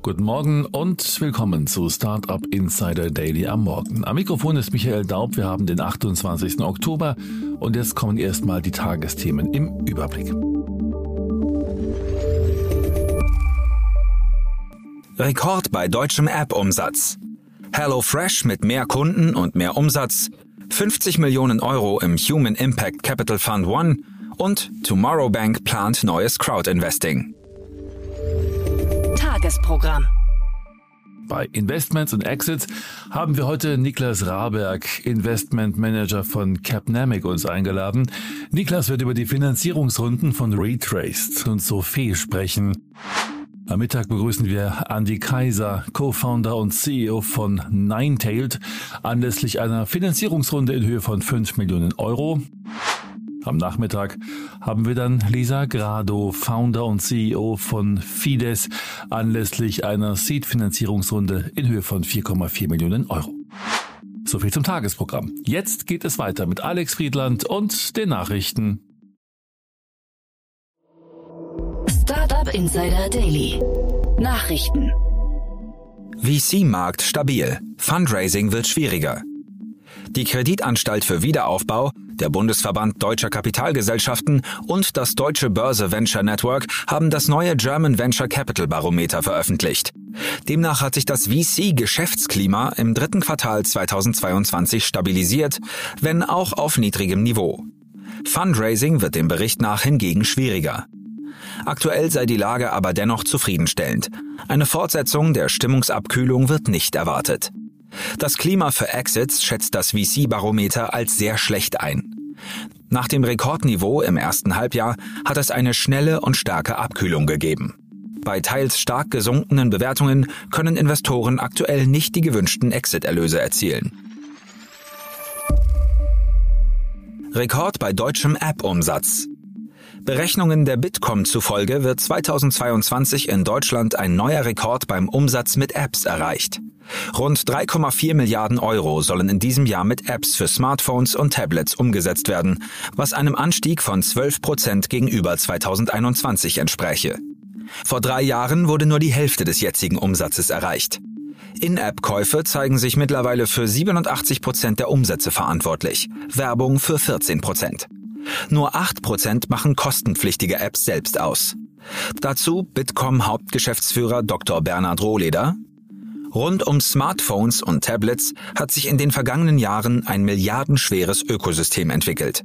Guten Morgen und willkommen zu Startup Insider Daily am Morgen. Am Mikrofon ist Michael Daub. Wir haben den 28. Oktober und jetzt kommen erstmal die Tagesthemen im Überblick. Rekord bei deutschem App-Umsatz. HelloFresh mit mehr Kunden und mehr Umsatz. 50 Millionen Euro im Human Impact Capital Fund One und Tomorrow Bank plant neues Crowd-Investing. Tagesprogramm. Bei Investments und Exits haben wir heute Niklas Raberg, Investment Manager von Capnamic, uns eingeladen. Niklas wird über die Finanzierungsrunden von Retraced und Sophie sprechen. Am Mittag begrüßen wir Andy Kaiser, Co-Founder und CEO von Ninetailed, anlässlich einer Finanzierungsrunde in Höhe von 5 Millionen Euro. Am Nachmittag haben wir dann Lisa Grado, Founder und CEO von Fides, anlässlich einer Seed-Finanzierungsrunde in Höhe von 4,4 Millionen Euro. So viel zum Tagesprogramm. Jetzt geht es weiter mit Alex Friedland und den Nachrichten. Startup Insider Daily. Nachrichten. VC-Markt stabil. Fundraising wird schwieriger. Die Kreditanstalt für Wiederaufbau, der Bundesverband deutscher Kapitalgesellschaften und das Deutsche Börse Venture Network haben das neue German Venture Capital Barometer veröffentlicht. Demnach hat sich das VC-Geschäftsklima im dritten Quartal 2022 stabilisiert, wenn auch auf niedrigem Niveau. Fundraising wird dem Bericht nach hingegen schwieriger. Aktuell sei die Lage aber dennoch zufriedenstellend. Eine Fortsetzung der Stimmungsabkühlung wird nicht erwartet. Das Klima für Exits schätzt das VC-Barometer als sehr schlecht ein. Nach dem Rekordniveau im ersten Halbjahr hat es eine schnelle und starke Abkühlung gegeben. Bei teils stark gesunkenen Bewertungen können Investoren aktuell nicht die gewünschten Exit-Erlöse erzielen. Rekord bei deutschem App-Umsatz. Berechnungen der Bitkom zufolge wird 2022 in Deutschland ein neuer Rekord beim Umsatz mit Apps erreicht. Rund 3,4 Milliarden Euro sollen in diesem Jahr mit Apps für Smartphones und Tablets umgesetzt werden, was einem Anstieg von 12 Prozent gegenüber 2021 entspräche. Vor drei Jahren wurde nur die Hälfte des jetzigen Umsatzes erreicht. In-App-Käufe zeigen sich mittlerweile für 87 Prozent der Umsätze verantwortlich, Werbung für 14 Prozent. Nur 8 Prozent machen kostenpflichtige Apps selbst aus. Dazu Bitkom Hauptgeschäftsführer Dr. Bernhard Rohleder, Rund um Smartphones und Tablets hat sich in den vergangenen Jahren ein milliardenschweres Ökosystem entwickelt.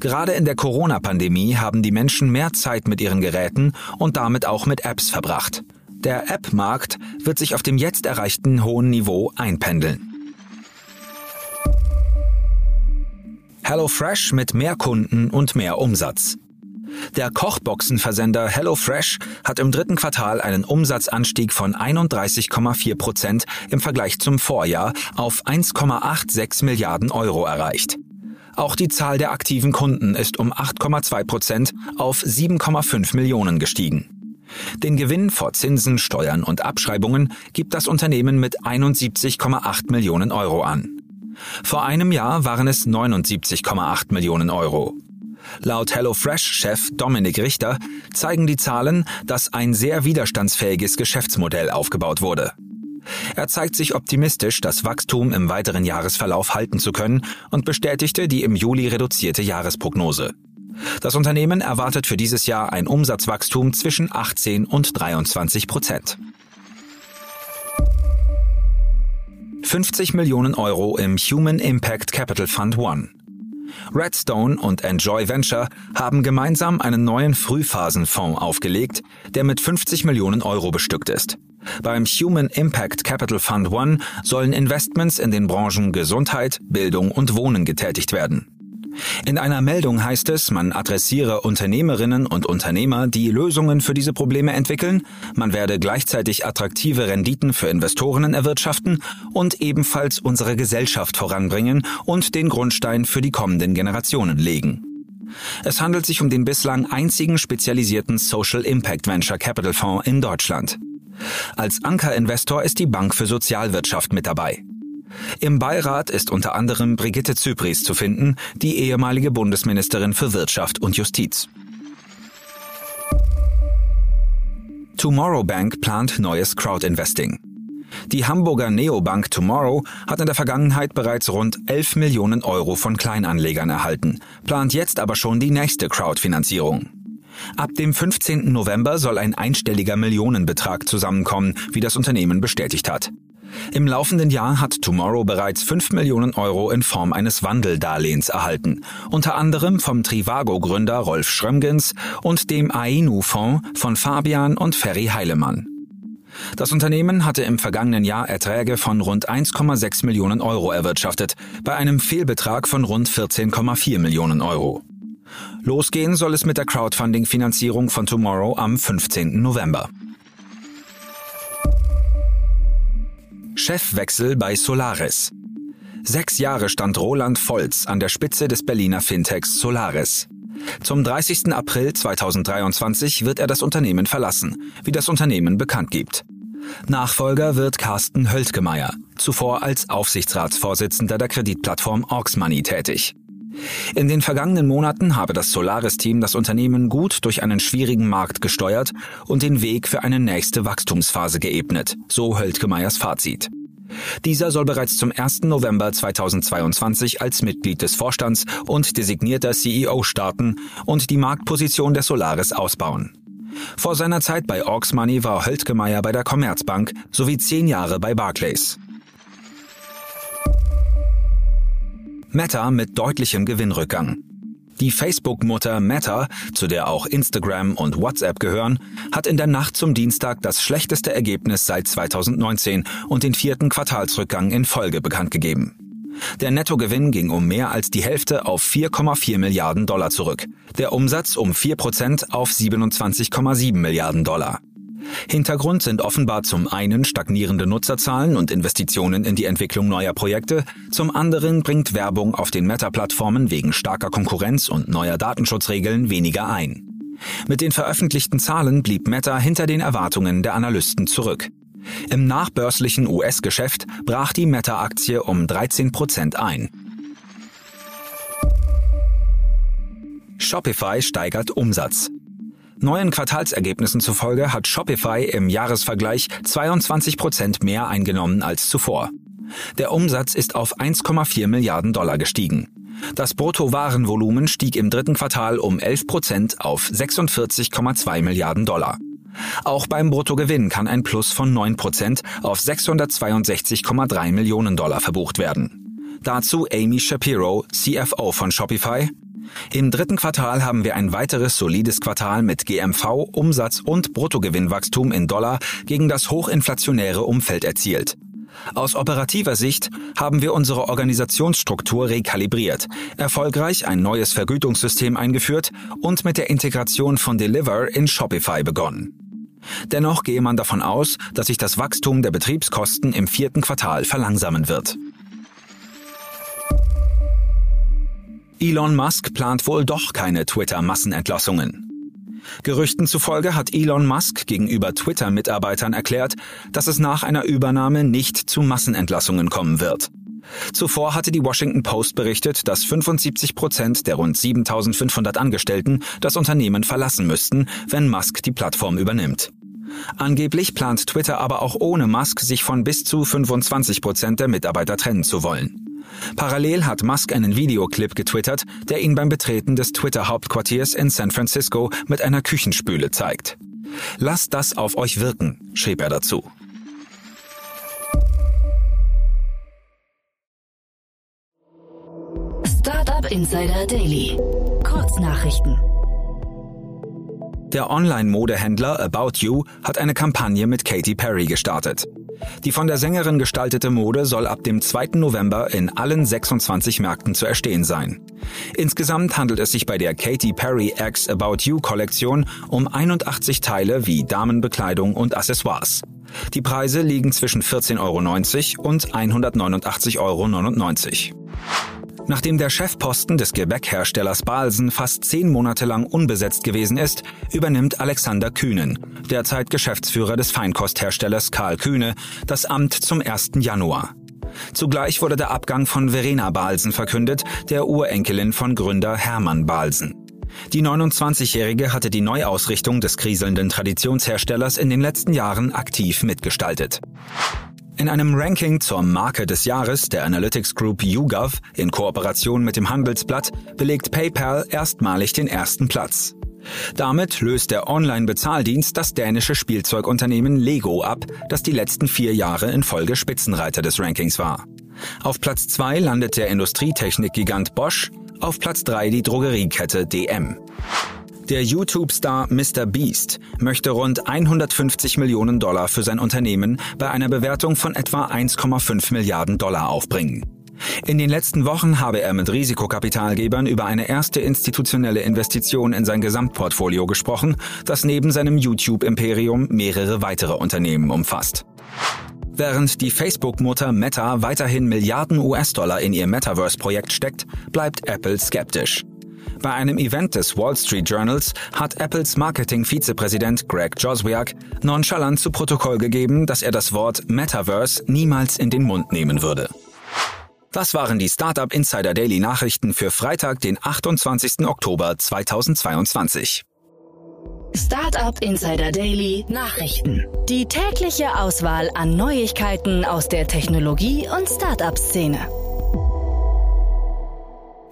Gerade in der Corona-Pandemie haben die Menschen mehr Zeit mit ihren Geräten und damit auch mit Apps verbracht. Der App-Markt wird sich auf dem jetzt erreichten hohen Niveau einpendeln. HelloFresh mit mehr Kunden und mehr Umsatz. Der Kochboxenversender HelloFresh hat im dritten Quartal einen Umsatzanstieg von 31,4 Prozent im Vergleich zum Vorjahr auf 1,86 Milliarden Euro erreicht. Auch die Zahl der aktiven Kunden ist um 8,2 Prozent auf 7,5 Millionen gestiegen. Den Gewinn vor Zinsen, Steuern und Abschreibungen gibt das Unternehmen mit 71,8 Millionen Euro an. Vor einem Jahr waren es 79,8 Millionen Euro. Laut HelloFresh-Chef Dominik Richter zeigen die Zahlen, dass ein sehr widerstandsfähiges Geschäftsmodell aufgebaut wurde. Er zeigt sich optimistisch, das Wachstum im weiteren Jahresverlauf halten zu können und bestätigte die im Juli reduzierte Jahresprognose. Das Unternehmen erwartet für dieses Jahr ein Umsatzwachstum zwischen 18 und 23 Prozent. 50 Millionen Euro im Human Impact Capital Fund One. Redstone und Enjoy Venture haben gemeinsam einen neuen Frühphasenfonds aufgelegt, der mit 50 Millionen Euro bestückt ist. Beim Human Impact Capital Fund One sollen Investments in den Branchen Gesundheit, Bildung und Wohnen getätigt werden. In einer Meldung heißt es, man adressiere Unternehmerinnen und Unternehmer, die Lösungen für diese Probleme entwickeln, man werde gleichzeitig attraktive Renditen für Investorinnen erwirtschaften und ebenfalls unsere Gesellschaft voranbringen und den Grundstein für die kommenden Generationen legen. Es handelt sich um den bislang einzigen spezialisierten Social Impact Venture Capital Fonds in Deutschland. Als Ankerinvestor ist die Bank für Sozialwirtschaft mit dabei. Im Beirat ist unter anderem Brigitte Zypries zu finden, die ehemalige Bundesministerin für Wirtschaft und Justiz. Tomorrow Bank plant neues Crowdinvesting. Die Hamburger Neobank Tomorrow hat in der Vergangenheit bereits rund 11 Millionen Euro von Kleinanlegern erhalten, plant jetzt aber schon die nächste Crowdfinanzierung. Ab dem 15. November soll ein einstelliger Millionenbetrag zusammenkommen, wie das Unternehmen bestätigt hat. Im laufenden Jahr hat Tomorrow bereits 5 Millionen Euro in Form eines Wandeldarlehens erhalten, unter anderem vom Trivago-Gründer Rolf Schrömgens und dem Ainu-Fonds von Fabian und Ferry Heilemann. Das Unternehmen hatte im vergangenen Jahr Erträge von rund 1,6 Millionen Euro erwirtschaftet, bei einem Fehlbetrag von rund 14,4 Millionen Euro. Losgehen soll es mit der Crowdfunding-Finanzierung von Tomorrow am 15. November. Chefwechsel bei Solaris. Sechs Jahre stand Roland Volz an der Spitze des Berliner Fintechs Solaris. Zum 30. April 2023 wird er das Unternehmen verlassen, wie das Unternehmen bekannt gibt. Nachfolger wird Carsten Höltgemeier, zuvor als Aufsichtsratsvorsitzender der Kreditplattform Auxmoney tätig. In den vergangenen Monaten habe das Solaris-Team das Unternehmen gut durch einen schwierigen Markt gesteuert und den Weg für eine nächste Wachstumsphase geebnet, so Höltgemeiers Fazit. Dieser soll bereits zum 1. November 2022 als Mitglied des Vorstands und designierter CEO starten und die Marktposition der Solaris ausbauen. Vor seiner Zeit bei Orks Money war Höltgemeier bei der Commerzbank sowie zehn Jahre bei Barclays. Meta mit deutlichem Gewinnrückgang. Die Facebook-Mutter Meta, zu der auch Instagram und WhatsApp gehören, hat in der Nacht zum Dienstag das schlechteste Ergebnis seit 2019 und den vierten Quartalsrückgang in Folge bekannt gegeben. Der Nettogewinn ging um mehr als die Hälfte auf 4,4 Milliarden Dollar zurück, der Umsatz um 4 Prozent auf 27,7 Milliarden Dollar. Hintergrund sind offenbar zum einen stagnierende Nutzerzahlen und Investitionen in die Entwicklung neuer Projekte, zum anderen bringt Werbung auf den Meta-Plattformen wegen starker Konkurrenz und neuer Datenschutzregeln weniger ein. Mit den veröffentlichten Zahlen blieb Meta hinter den Erwartungen der Analysten zurück. Im nachbörslichen US-Geschäft brach die Meta-Aktie um 13 Prozent ein. Shopify steigert Umsatz. Neuen Quartalsergebnissen zufolge hat Shopify im Jahresvergleich 22 Prozent mehr eingenommen als zuvor. Der Umsatz ist auf 1,4 Milliarden Dollar gestiegen. Das Bruttowarenvolumen stieg im dritten Quartal um 11 Prozent auf 46,2 Milliarden Dollar. Auch beim Bruttogewinn kann ein Plus von 9 Prozent auf 662,3 Millionen Dollar verbucht werden. Dazu Amy Shapiro, CFO von Shopify, im dritten Quartal haben wir ein weiteres solides Quartal mit GMV, Umsatz und Bruttogewinnwachstum in Dollar gegen das hochinflationäre Umfeld erzielt. Aus operativer Sicht haben wir unsere Organisationsstruktur rekalibriert, erfolgreich ein neues Vergütungssystem eingeführt und mit der Integration von Deliver in Shopify begonnen. Dennoch gehe man davon aus, dass sich das Wachstum der Betriebskosten im vierten Quartal verlangsamen wird. Elon Musk plant wohl doch keine Twitter-Massenentlassungen. Gerüchten zufolge hat Elon Musk gegenüber Twitter-Mitarbeitern erklärt, dass es nach einer Übernahme nicht zu Massenentlassungen kommen wird. Zuvor hatte die Washington Post berichtet, dass 75 Prozent der rund 7500 Angestellten das Unternehmen verlassen müssten, wenn Musk die Plattform übernimmt. Angeblich plant Twitter aber auch ohne Musk, sich von bis zu 25 Prozent der Mitarbeiter trennen zu wollen. Parallel hat Musk einen Videoclip getwittert, der ihn beim Betreten des Twitter-Hauptquartiers in San Francisco mit einer Küchenspüle zeigt. Lasst das auf euch wirken, schrieb er dazu. Startup Insider Daily. Kurznachrichten. Der Online-Modehändler About You hat eine Kampagne mit Katy Perry gestartet. Die von der Sängerin gestaltete Mode soll ab dem 2. November in allen 26 Märkten zu erstehen sein. Insgesamt handelt es sich bei der Katy Perry X About You Kollektion um 81 Teile wie Damenbekleidung und Accessoires. Die Preise liegen zwischen 14,90 Euro und 189,99 Euro. Nachdem der Chefposten des Gebäckherstellers Balsen fast zehn Monate lang unbesetzt gewesen ist, übernimmt Alexander Kühnen, derzeit Geschäftsführer des Feinkostherstellers Karl Kühne, das Amt zum 1. Januar. Zugleich wurde der Abgang von Verena Balsen verkündet, der Urenkelin von Gründer Hermann Balsen. Die 29-Jährige hatte die Neuausrichtung des kriselnden Traditionsherstellers in den letzten Jahren aktiv mitgestaltet. In einem Ranking zur Marke des Jahres der Analytics Group YouGov in Kooperation mit dem Handelsblatt belegt PayPal erstmalig den ersten Platz. Damit löst der Online-Bezahldienst das dänische Spielzeugunternehmen Lego ab, das die letzten vier Jahre in Folge Spitzenreiter des Rankings war. Auf Platz zwei landet der Industrietechnik-Gigant Bosch, auf Platz drei die Drogeriekette DM. Der YouTube-Star Mr. Beast möchte rund 150 Millionen Dollar für sein Unternehmen bei einer Bewertung von etwa 1,5 Milliarden Dollar aufbringen. In den letzten Wochen habe er mit Risikokapitalgebern über eine erste institutionelle Investition in sein Gesamtportfolio gesprochen, das neben seinem YouTube-Imperium mehrere weitere Unternehmen umfasst. Während die Facebook-Mutter Meta weiterhin Milliarden US-Dollar in ihr Metaverse-Projekt steckt, bleibt Apple skeptisch. Bei einem Event des Wall Street Journals hat Apples Marketing-Vizepräsident Greg Joswiak nonchalant zu Protokoll gegeben, dass er das Wort Metaverse niemals in den Mund nehmen würde. Das waren die Startup Insider Daily Nachrichten für Freitag, den 28. Oktober 2022. Startup Insider Daily Nachrichten. Die tägliche Auswahl an Neuigkeiten aus der Technologie- und Startup-Szene.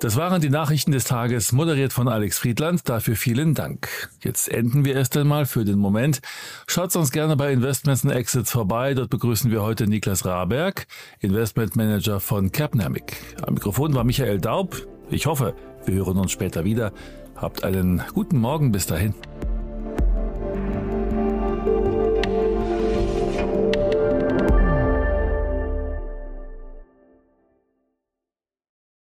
Das waren die Nachrichten des Tages, moderiert von Alex Friedland. Dafür vielen Dank. Jetzt enden wir erst einmal für den Moment. Schaut uns gerne bei Investments and Exits vorbei. Dort begrüßen wir heute Niklas Raberg, Investment Manager von Capnamic. Am Mikrofon war Michael Daub. Ich hoffe, wir hören uns später wieder. Habt einen guten Morgen bis dahin.